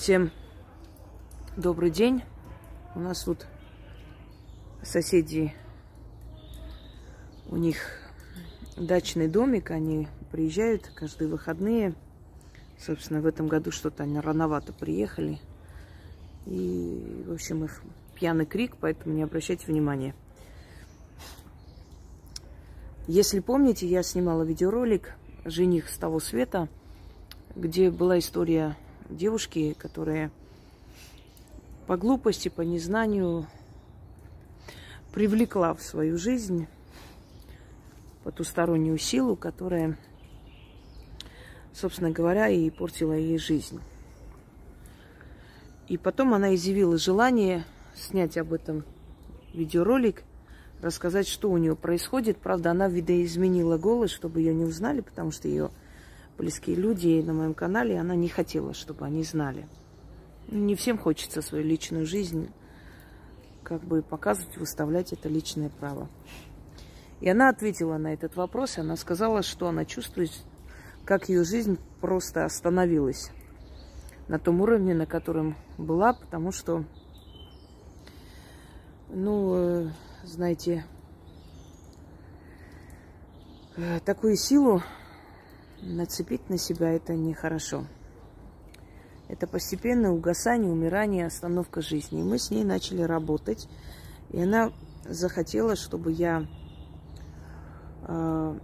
Всем добрый день. У нас тут соседи, у них дачный домик, они приезжают каждые выходные. Собственно, в этом году что-то они рановато приехали. И, в общем, их пьяный крик, поэтому не обращайте внимания. Если помните, я снимала видеоролик «Жених с того света», где была история девушки, которая по глупости, по незнанию привлекла в свою жизнь потустороннюю силу, которая, собственно говоря, и портила ей жизнь. И потом она изъявила желание снять об этом видеоролик, рассказать, что у нее происходит. Правда, она видоизменила голос, чтобы ее не узнали, потому что ее близкие люди на моем канале, она не хотела, чтобы они знали. Не всем хочется свою личную жизнь как бы показывать, выставлять это личное право. И она ответила на этот вопрос, и она сказала, что она чувствует, как ее жизнь просто остановилась на том уровне, на котором была, потому что, ну, э, знаете, э, такую силу нацепить на себя это нехорошо. Это постепенное угасание, умирание, остановка жизни. И мы с ней начали работать. И она захотела, чтобы я э,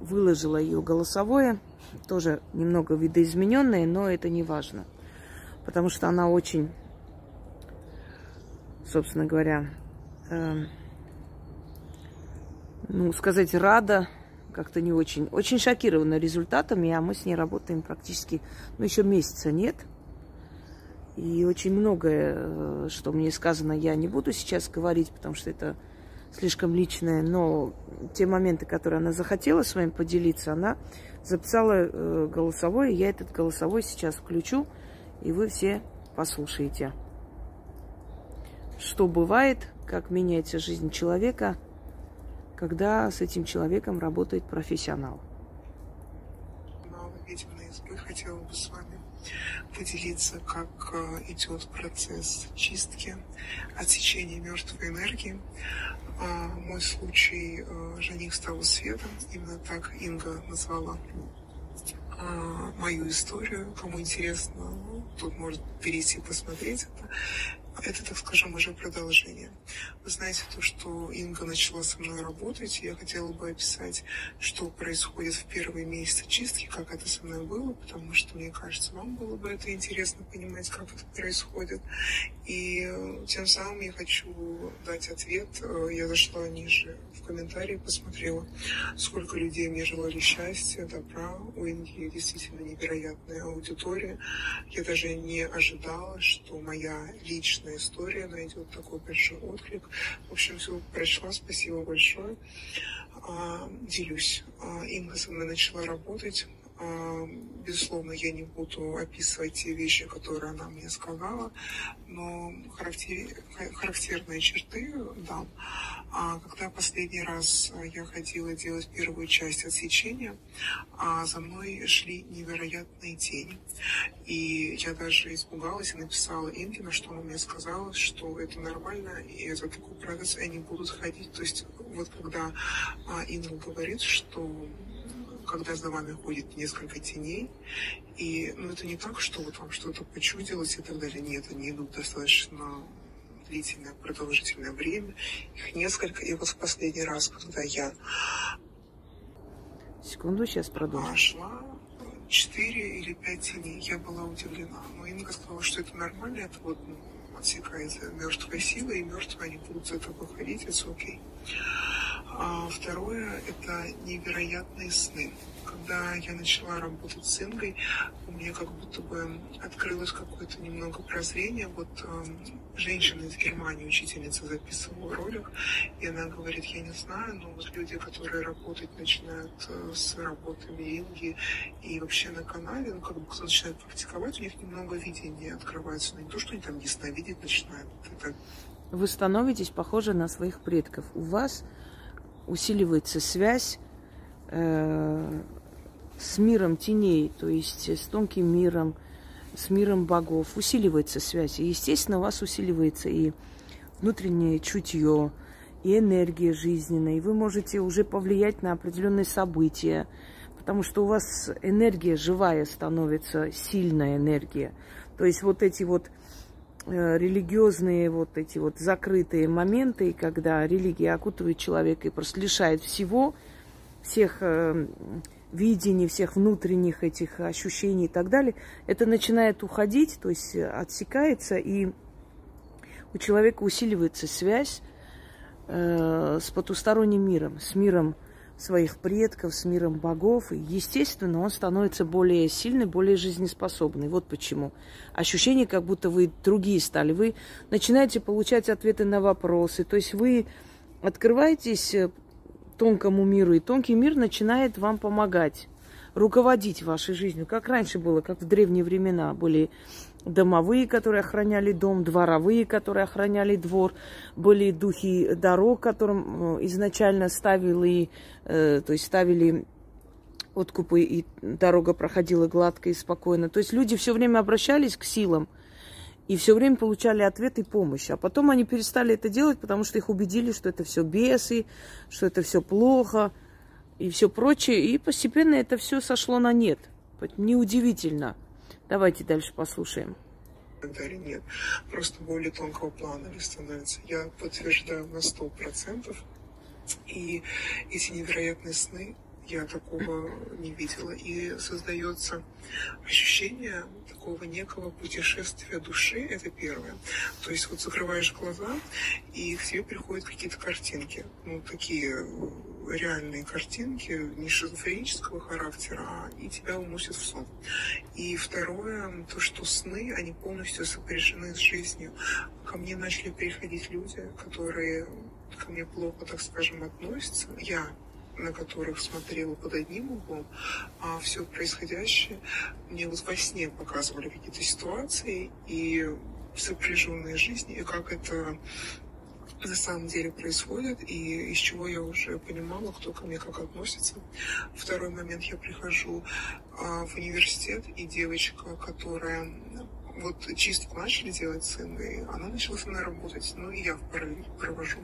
выложила ее голосовое, тоже немного видоизмененное, но это не важно. Потому что она очень, собственно говоря, э, ну, сказать, рада как-то не очень. Очень шокирована результатами, а мы с ней работаем практически, ну, еще месяца нет. И очень многое, э, что мне сказано, я не буду сейчас говорить, потому что это слишком личное. Но те моменты, которые она захотела с вами поделиться, она записала э, голосовой. Я этот голосовой сейчас включу, и вы все послушаете. Что бывает, как меняется жизнь человека – когда с этим человеком работает профессионал. Ведьминой избы хотела бы с вами поделиться, как э, идет процесс чистки, отсечения мертвой энергии. А, мой случай э, жених с того света, именно так Инга назвала а, мою историю. Кому интересно, тут может перейти посмотреть это. Это, так скажем, уже продолжение. Вы знаете то, что Инга начала со мной работать, я хотела бы описать, что происходит в первые месяцы чистки, как это со мной было, потому что, мне кажется, вам было бы это интересно понимать, как это происходит. И э, тем самым я хочу дать ответ. Э, я зашла ниже в комментарии, посмотрела, сколько людей мне желали счастья, добра. У Инги действительно невероятная аудитория. Я даже не ожидала, что моя личная личная история найдет такой большой отклик. В общем, все прочла, спасибо большое. А, делюсь. А, Инга со мной начала работать. А, безусловно, я не буду описывать те вещи, которые она мне сказала, но характер... характерные черты дам. А когда последний раз я ходила делать первую часть отсечения, а за мной шли невероятные тени. И я даже испугалась и написала Инге, на что она мне сказала, что это нормально, и это такой процесс, и они будут ходить. То есть вот когда а, Инга говорит, что когда за вами ходит несколько теней, и ну, это не так, что вот вам что-то почудилось и так далее. Нет, они идут достаточно длительное, продолжительное время. Их несколько. И вот в последний раз, когда я Секунду, сейчас продолжу. Шла четыре или пять теней. Я была удивлена. Но Инга сказала, что это нормально, это вот ну, отсекается мертвая сила, и мертвые они будут за это выходить, это окей. А второе – это невероятные сны когда я начала работать с Ингой, у меня как будто бы открылось какое-то немного прозрение. Вот э, женщина из Германии, учительница, записывала ролик, и она говорит, я не знаю, но вот люди, которые работать начинают э, с работами Инги и вообще на канале, ну, как бы кто начинает практиковать, у них немного видения открывается. Но не то, что они там ясновидеть начинают. Это... Вы становитесь похожи на своих предков. У вас усиливается связь э, с миром теней, то есть с тонким миром, с миром богов, усиливается связь. И, естественно, у вас усиливается и внутреннее чутье, и энергия жизненная, и вы можете уже повлиять на определенные события, потому что у вас энергия живая становится, сильная энергия. То есть вот эти вот религиозные вот эти вот закрытые моменты, когда религия окутывает человека и просто лишает всего, всех э, видений, всех внутренних этих ощущений и так далее, это начинает уходить, то есть отсекается, и у человека усиливается связь э, с потусторонним миром, с миром своих предков, с миром богов. И, естественно, он становится более сильный, более жизнеспособный. Вот почему. Ощущение, как будто вы другие стали. Вы начинаете получать ответы на вопросы. То есть вы открываетесь э, тонкому миру, и тонкий мир начинает вам помогать, руководить вашей жизнью. Как раньше было, как в древние времена были домовые, которые охраняли дом, дворовые, которые охраняли двор, были духи дорог, которым э, изначально ставили, э, то есть ставили откупы, и дорога проходила гладко и спокойно. То есть люди все время обращались к силам и все время получали ответ и помощь. А потом они перестали это делать, потому что их убедили, что это все бесы, что это все плохо и все прочее. И постепенно это все сошло на нет. Неудивительно. Давайте дальше послушаем. Или нет. Просто более тонкого плана становится. Я подтверждаю на сто процентов. И эти невероятные сны я такого не видела. И создается ощущение такого некого путешествия души, это первое. То есть вот закрываешь глаза, и к тебе приходят какие-то картинки. Ну, такие реальные картинки, не шизофренического характера, а и тебя уносят в сон. И второе, то, что сны, они полностью сопряжены с жизнью. Ко мне начали приходить люди, которые ко мне плохо, так скажем, относятся. Я на которых смотрела под одним углом, а все происходящее мне вот во сне показывали какие-то ситуации и сопряженные жизни, и как это на самом деле происходит, и из чего я уже понимала, кто ко мне как относится. Второй момент, я прихожу а, в университет, и девочка, которая вот чистку начали делать сын, и она начала со мной работать, ну и я в параллель провожу.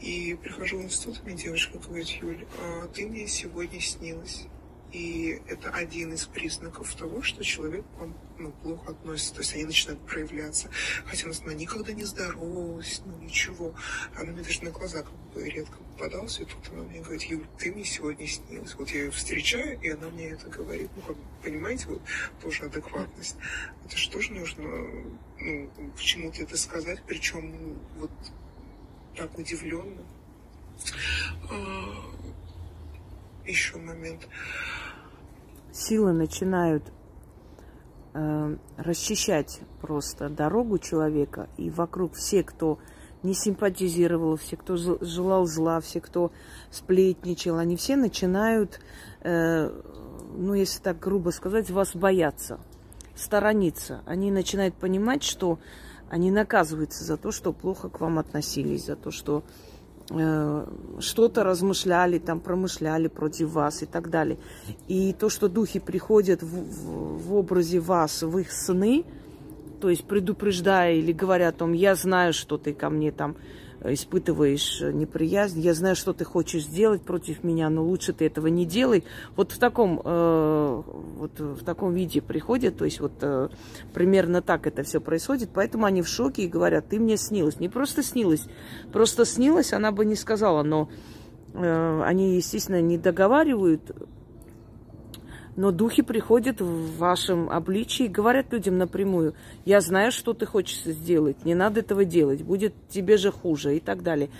И прихожу в институт, мне девочка говорит, Юль, а ты мне сегодня снилась. И это один из признаков того, что человек вам ну, плохо относится. То есть они начинают проявляться. Хотя она никогда не здоровалась, ну ничего. Она мне даже на глаза как бы редко попадалась. И тут она мне говорит, Юль, ты мне сегодня снилась. Вот я ее встречаю, и она мне это говорит. Ну, как понимаете, вот тоже адекватность. Это же нужно, ну, почему-то это сказать, причем вот так удивленно. Еще момент. Силы начинают э, расчищать просто дорогу человека, и вокруг все, кто не симпатизировал, все, кто желал зла, все, кто сплетничал, они все начинают, э, ну, если так грубо сказать, вас бояться, сторониться. Они начинают понимать, что они наказываются за то, что плохо к вам относились, за то, что что-то размышляли, там промышляли против вас и так далее. И то, что духи приходят в, в, в образе вас, в их сны, то есть предупреждая или говоря о том, я знаю, что ты ко мне там испытываешь неприязнь, я знаю, что ты хочешь сделать против меня, но лучше ты этого не делай. Вот в таком, э, вот в таком виде приходят, то есть вот э, примерно так это все происходит, поэтому они в шоке и говорят, ты мне снилась. Не просто снилась, просто снилась, она бы не сказала, но э, они, естественно, не договаривают но духи приходят в вашем обличии и говорят людям напрямую, я знаю, что ты хочешь сделать, не надо этого делать, будет тебе же хуже и так далее.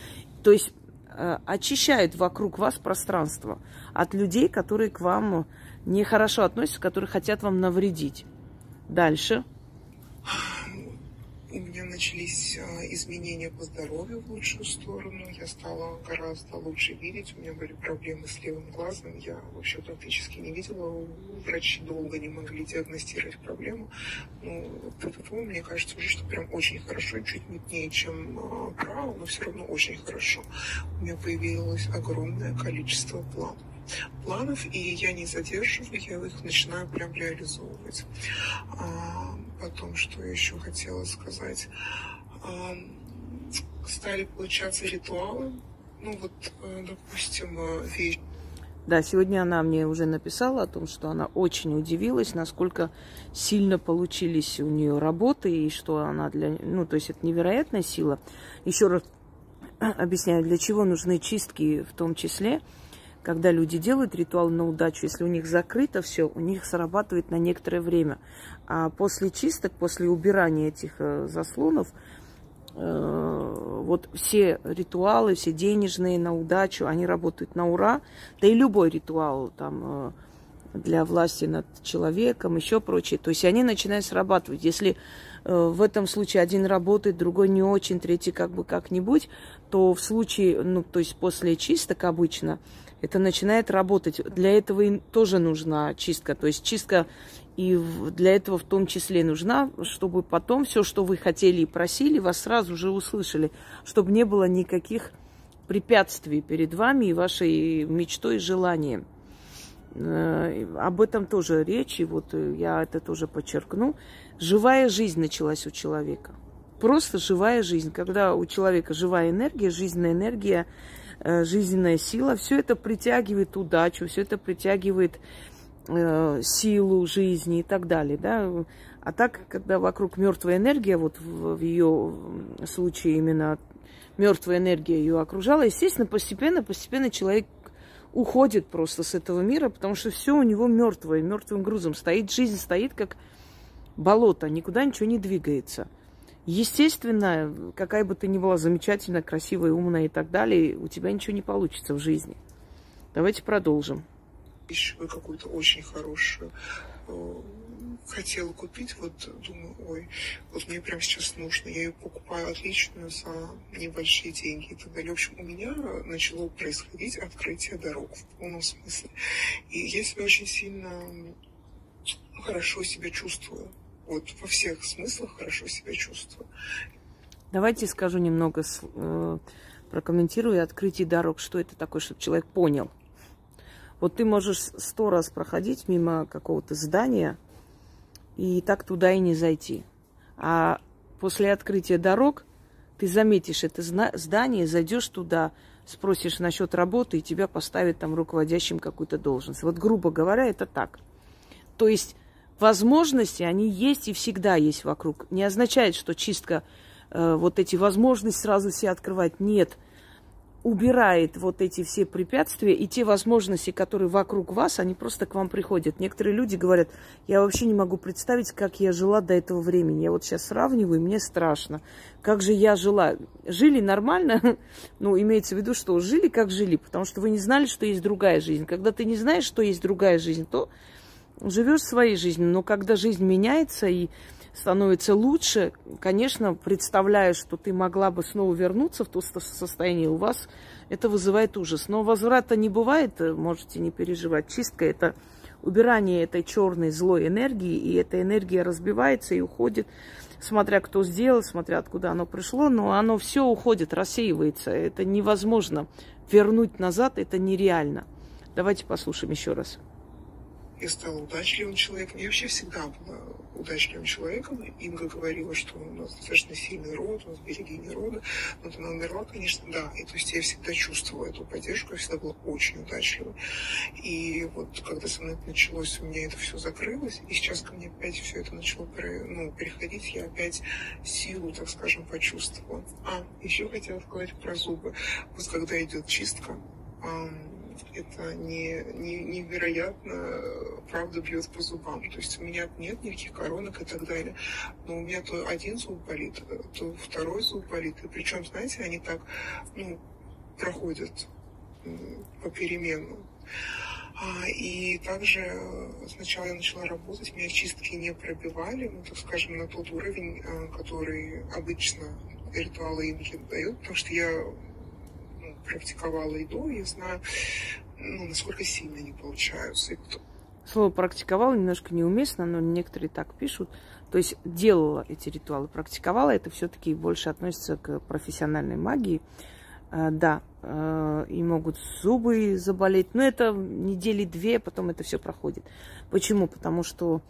То есть э, очищают вокруг вас пространство от людей, которые к вам нехорошо относятся, которые хотят вам навредить. Дальше у меня начались а, изменения по здоровью в лучшую сторону. Я стала гораздо лучше видеть. У меня были проблемы с левым глазом. Я вообще практически не видела. Врачи долго не могли диагностировать проблему. Ну, ППП, мне кажется, уже что прям очень хорошо, чуть мутнее, чем право, но все равно очень хорошо. У меня появилось огромное количество планов планов, и я не задерживаю, я их начинаю прям реализовывать. А, потом, что еще хотела сказать. А, стали получаться ритуалы. Ну вот, э, допустим, э, вещь. Да, сегодня она мне уже написала о том, что она очень удивилась, насколько сильно получились у нее работы, и что она для... Ну, то есть это невероятная сила. Еще раз объясняю, для чего нужны чистки в том числе, когда люди делают ритуал на удачу, если у них закрыто все, у них срабатывает на некоторое время. А после чисток, после убирания этих э, заслонов, э, вот все ритуалы, все денежные на удачу, они работают на ура. Да и любой ритуал там э, для власти над человеком, еще прочее. То есть они начинают срабатывать. Если в этом случае один работает, другой не очень, третий как бы как-нибудь, то в случае, ну, то есть после чисток обычно, это начинает работать. Для этого и тоже нужна чистка. То есть чистка и для этого в том числе нужна, чтобы потом все, что вы хотели и просили, вас сразу же услышали, чтобы не было никаких препятствий перед вами и вашей мечтой и желанием. Э, об этом тоже речь, и вот я это тоже подчеркну. Живая жизнь началась у человека. Просто живая жизнь. Когда у человека живая энергия, жизненная энергия, Э, жизненная сила, все это притягивает удачу, все это притягивает э, силу жизни и так далее, да. А так, когда вокруг мертвая энергия, вот в, в ее случае именно мертвая энергия ее окружала, естественно, постепенно, постепенно человек уходит просто с этого мира, потому что все у него мертвое, мертвым грузом стоит, жизнь стоит как болото, никуда ничего не двигается. Естественно, какая бы ты ни была замечательная, красивая, умная и так далее, у тебя ничего не получится в жизни. Давайте продолжим. Вещь какую-то очень хорошую э, хотела купить, вот думаю, ой, вот мне прямо сейчас нужно, я ее покупаю отличную за небольшие деньги и так далее. В общем, у меня начало происходить открытие дорог в полном смысле. И я себя очень сильно хорошо себя чувствую вот во всех смыслах хорошо себя чувствую. Давайте скажу немного, э, прокомментирую открытие дорог, что это такое, чтобы человек понял. Вот ты можешь сто раз проходить мимо какого-то здания и так туда и не зайти. А после открытия дорог ты заметишь это здание, зайдешь туда, спросишь насчет работы, и тебя поставят там руководящим какую-то должность. Вот, грубо говоря, это так. То есть возможности, они есть и всегда есть вокруг. Не означает, что чистка э, вот эти возможности сразу все открывать. Нет. Убирает вот эти все препятствия и те возможности, которые вокруг вас, они просто к вам приходят. Некоторые люди говорят, я вообще не могу представить, как я жила до этого времени. Я вот сейчас сравниваю, и мне страшно. Как же я жила? Жили нормально? ну, имеется в виду, что жили как жили, потому что вы не знали, что есть другая жизнь. Когда ты не знаешь, что есть другая жизнь, то живешь своей жизнью, но когда жизнь меняется и становится лучше, конечно, представляя, что ты могла бы снова вернуться в то состояние, у вас это вызывает ужас. Но возврата не бывает, можете не переживать. Чистка – это убирание этой черной злой энергии, и эта энергия разбивается и уходит, смотря кто сделал, смотря откуда оно пришло, но оно все уходит, рассеивается. Это невозможно вернуть назад, это нереально. Давайте послушаем еще раз я стала удачливым человеком. Я вообще всегда была удачливым человеком. Инга говорила, что у нас достаточно сильный род, у нас берегиня рода. Но она умерла, конечно, да. И то есть я всегда чувствовала эту поддержку, я всегда была очень удачлива. И вот когда со мной это началось, у меня это все закрылось. И сейчас ко мне опять все это начало ну, переходить, я опять силу, так скажем, почувствовала. А, еще хотела сказать про зубы. Вот когда идет чистка, это не, не, невероятно, правда, бьет по зубам. То есть у меня нет никаких коронок и так далее. Но у меня то один зуб болит, то второй зуб болит. И причем, знаете, они так, ну, проходят попеременно. А, и также сначала я начала работать, меня чистки не пробивали, ну, так скажем, на тот уровень, а, который обычно ритуалы им дают, потому что я практиковала еду, и знаю, ну, насколько сильно они получаются. И кто... Слово практиковала немножко неуместно, но некоторые так пишут. То есть делала эти ритуалы, практиковала, это все-таки больше относится к профессиональной магии. А, да, а, и могут зубы заболеть. Но это недели две, потом это все проходит. Почему? Потому что,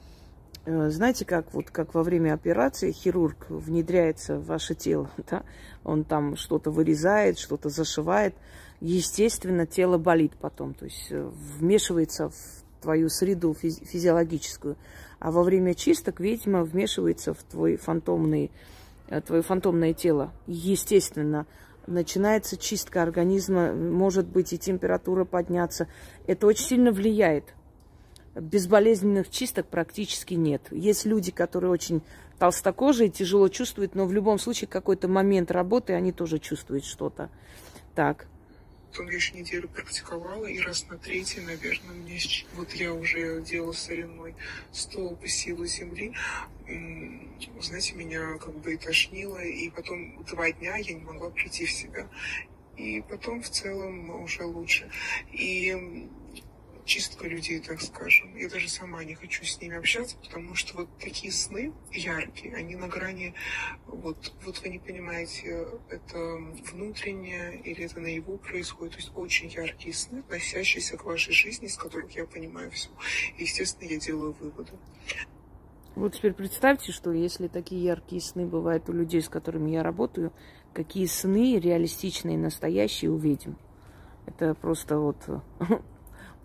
знаете, как вот как во время операции хирург внедряется в ваше тело, да? он там что-то вырезает, что-то зашивает. Естественно, тело болит потом, то есть э, вмешивается в твою среду физиологическую. А во время чисток ведьма вмешивается в твой фантомный, э, твое фантомное тело. Естественно, начинается чистка организма, может быть и температура подняться. Это очень сильно влияет. Безболезненных чисток практически нет. Есть люди, которые очень толстокожие, тяжело чувствуют, но в любом случае какой-то момент работы они тоже чувствуют что-то. Так. Потом еще неделю практиковала, и раз на третий, наверное, мне вот я уже делала соляной стол по силу земли. Знаете, меня как бы и тошнило, и потом два дня я не могла прийти в себя. И потом в целом уже лучше. И чистка людей, так скажем. Я даже сама не хочу с ними общаться, потому что вот такие сны яркие, они на грани, вот, вот вы не понимаете, это внутреннее или это наяву происходит. То есть очень яркие сны, относящиеся к вашей жизни, из которых я понимаю все. И, естественно, я делаю выводы. Вот теперь представьте, что если такие яркие сны бывают у людей, с которыми я работаю, какие сны реалистичные, настоящие увидим. Это просто вот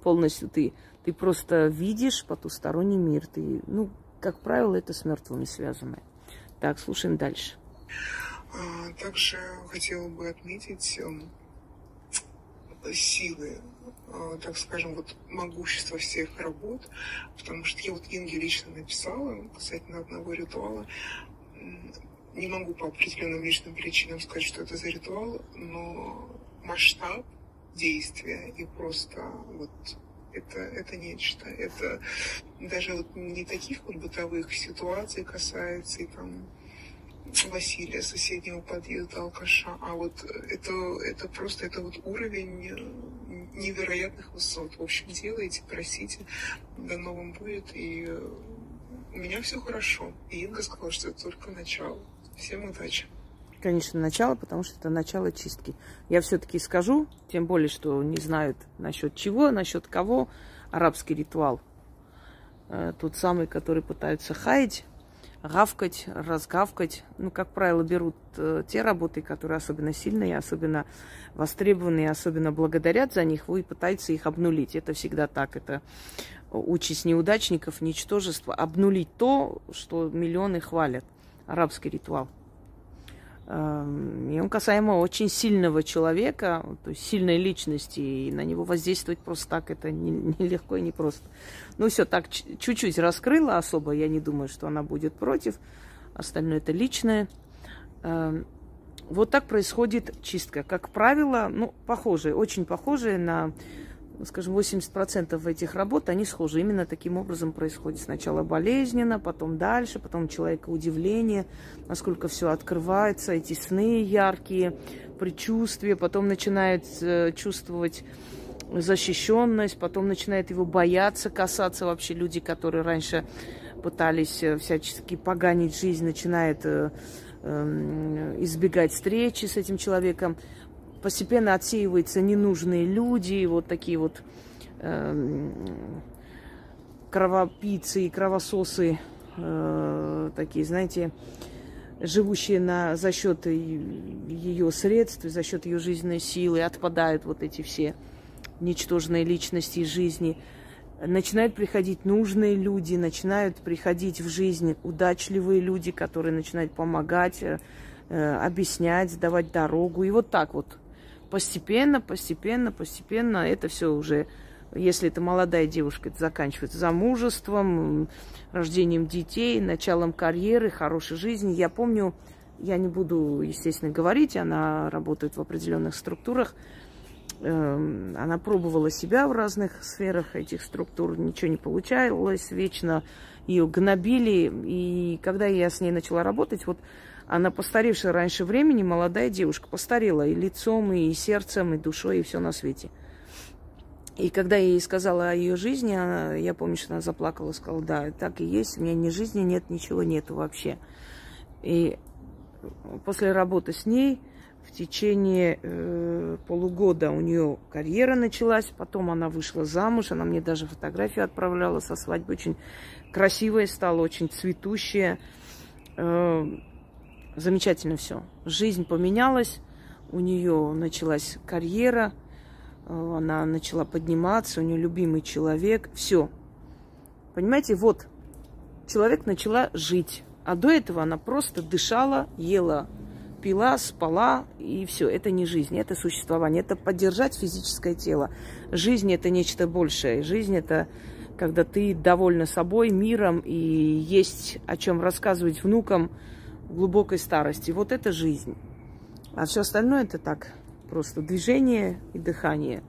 полностью ты, ты просто видишь потусторонний мир. Ты, ну, как правило, это с мертвыми связано. Так, слушаем дальше. А, также хотела бы отметить эм, силы, а, так скажем, вот могущество всех работ, потому что я вот Инге лично написала касательно одного ритуала. Не могу по определенным личным причинам сказать, что это за ритуал, но масштаб действия и просто вот это, это нечто. Это даже вот не таких вот бытовых ситуаций касается и там Василия, соседнего подъезда, алкаша, а вот это, это просто это вот уровень невероятных высот. В общем, делайте, просите, до новым будет, и у меня все хорошо. И Инга сказала, что это только начало. Всем удачи! Конечно, начало, потому что это начало чистки. Я все-таки скажу, тем более, что не знают насчет чего, насчет кого, арабский ритуал. Э, тот самый, который пытаются хаять, гавкать, разгавкать. Ну, как правило, берут э, те работы, которые особенно сильные, особенно востребованные, особенно благодарят за них, вы пытаетесь их обнулить. Это всегда так. Это участь неудачников, ничтожество. Обнулить то, что миллионы хвалят. Арабский ритуал. Эм, и он касаемо очень сильного человека, то есть сильной личности, и на него воздействовать просто так это нелегко не, и не просто. Ну все, так чуть-чуть раскрыла особо, я не думаю, что она будет против. Остальное это личное. Эм, вот так происходит чистка. Как правило, ну, похожие, очень похожие на скажем, 80% этих работ, они схожи. Именно таким образом происходит. Сначала болезненно, потом дальше, потом человека удивление, насколько все открывается, эти сны яркие, предчувствия, потом начинает э, чувствовать защищенность, потом начинает его бояться, касаться вообще люди, которые раньше пытались э, всячески поганить жизнь, начинает э, эм, избегать встречи с этим человеком постепенно отсеиваются ненужные люди, вот такие вот э, кровопийцы и кровососы, э, такие, знаете, живущие на, за счет ее средств, за счет ее жизненной силы, отпадают вот эти все ничтожные личности из жизни. Начинают приходить нужные люди, начинают приходить в жизнь удачливые люди, которые начинают помогать, э, объяснять, давать дорогу. И вот так вот постепенно, постепенно, постепенно это все уже, если это молодая девушка, это заканчивается замужеством, рождением детей, началом карьеры, хорошей жизни. Я помню, я не буду, естественно, говорить, она работает в определенных структурах, эм, она пробовала себя в разных сферах этих структур, ничего не получалось, вечно ее гнобили. И когда я с ней начала работать, вот она постаревшая раньше времени, молодая девушка, постарела и лицом, и сердцем, и душой, и все на свете. И когда я ей сказала о ее жизни, она, я помню, что она заплакала, сказала, да, так и есть, у меня ни жизни нет, ничего нету вообще. И после работы с ней В течение э, полугода у нее карьера началась, потом она вышла замуж, она мне даже фотографию отправляла со свадьбы, очень красивая стала, очень цветущая. Э, замечательно все. Жизнь поменялась, у нее началась карьера, э, она начала подниматься, у нее любимый человек, все. Понимаете, вот человек начала жить, а до этого она просто дышала, ела пила, спала, и все. Это не жизнь, это существование. Это поддержать физическое тело. Жизнь это нечто большее. Жизнь это когда ты довольна собой, миром, и есть о чем рассказывать внукам глубокой старости. Вот это жизнь. А все остальное это так, просто движение и дыхание.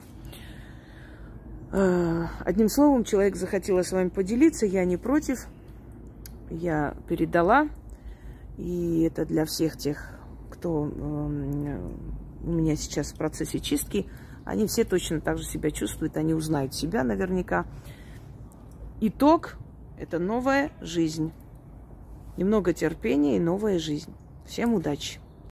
Э, одним словом, человек захотела с вами поделиться, я не против. Я передала. И это для всех тех кто эм, у меня сейчас в процессе чистки, они все точно так же себя чувствуют, они узнают себя наверняка. Итог – это новая жизнь. Немного терпения и новая жизнь. Всем удачи!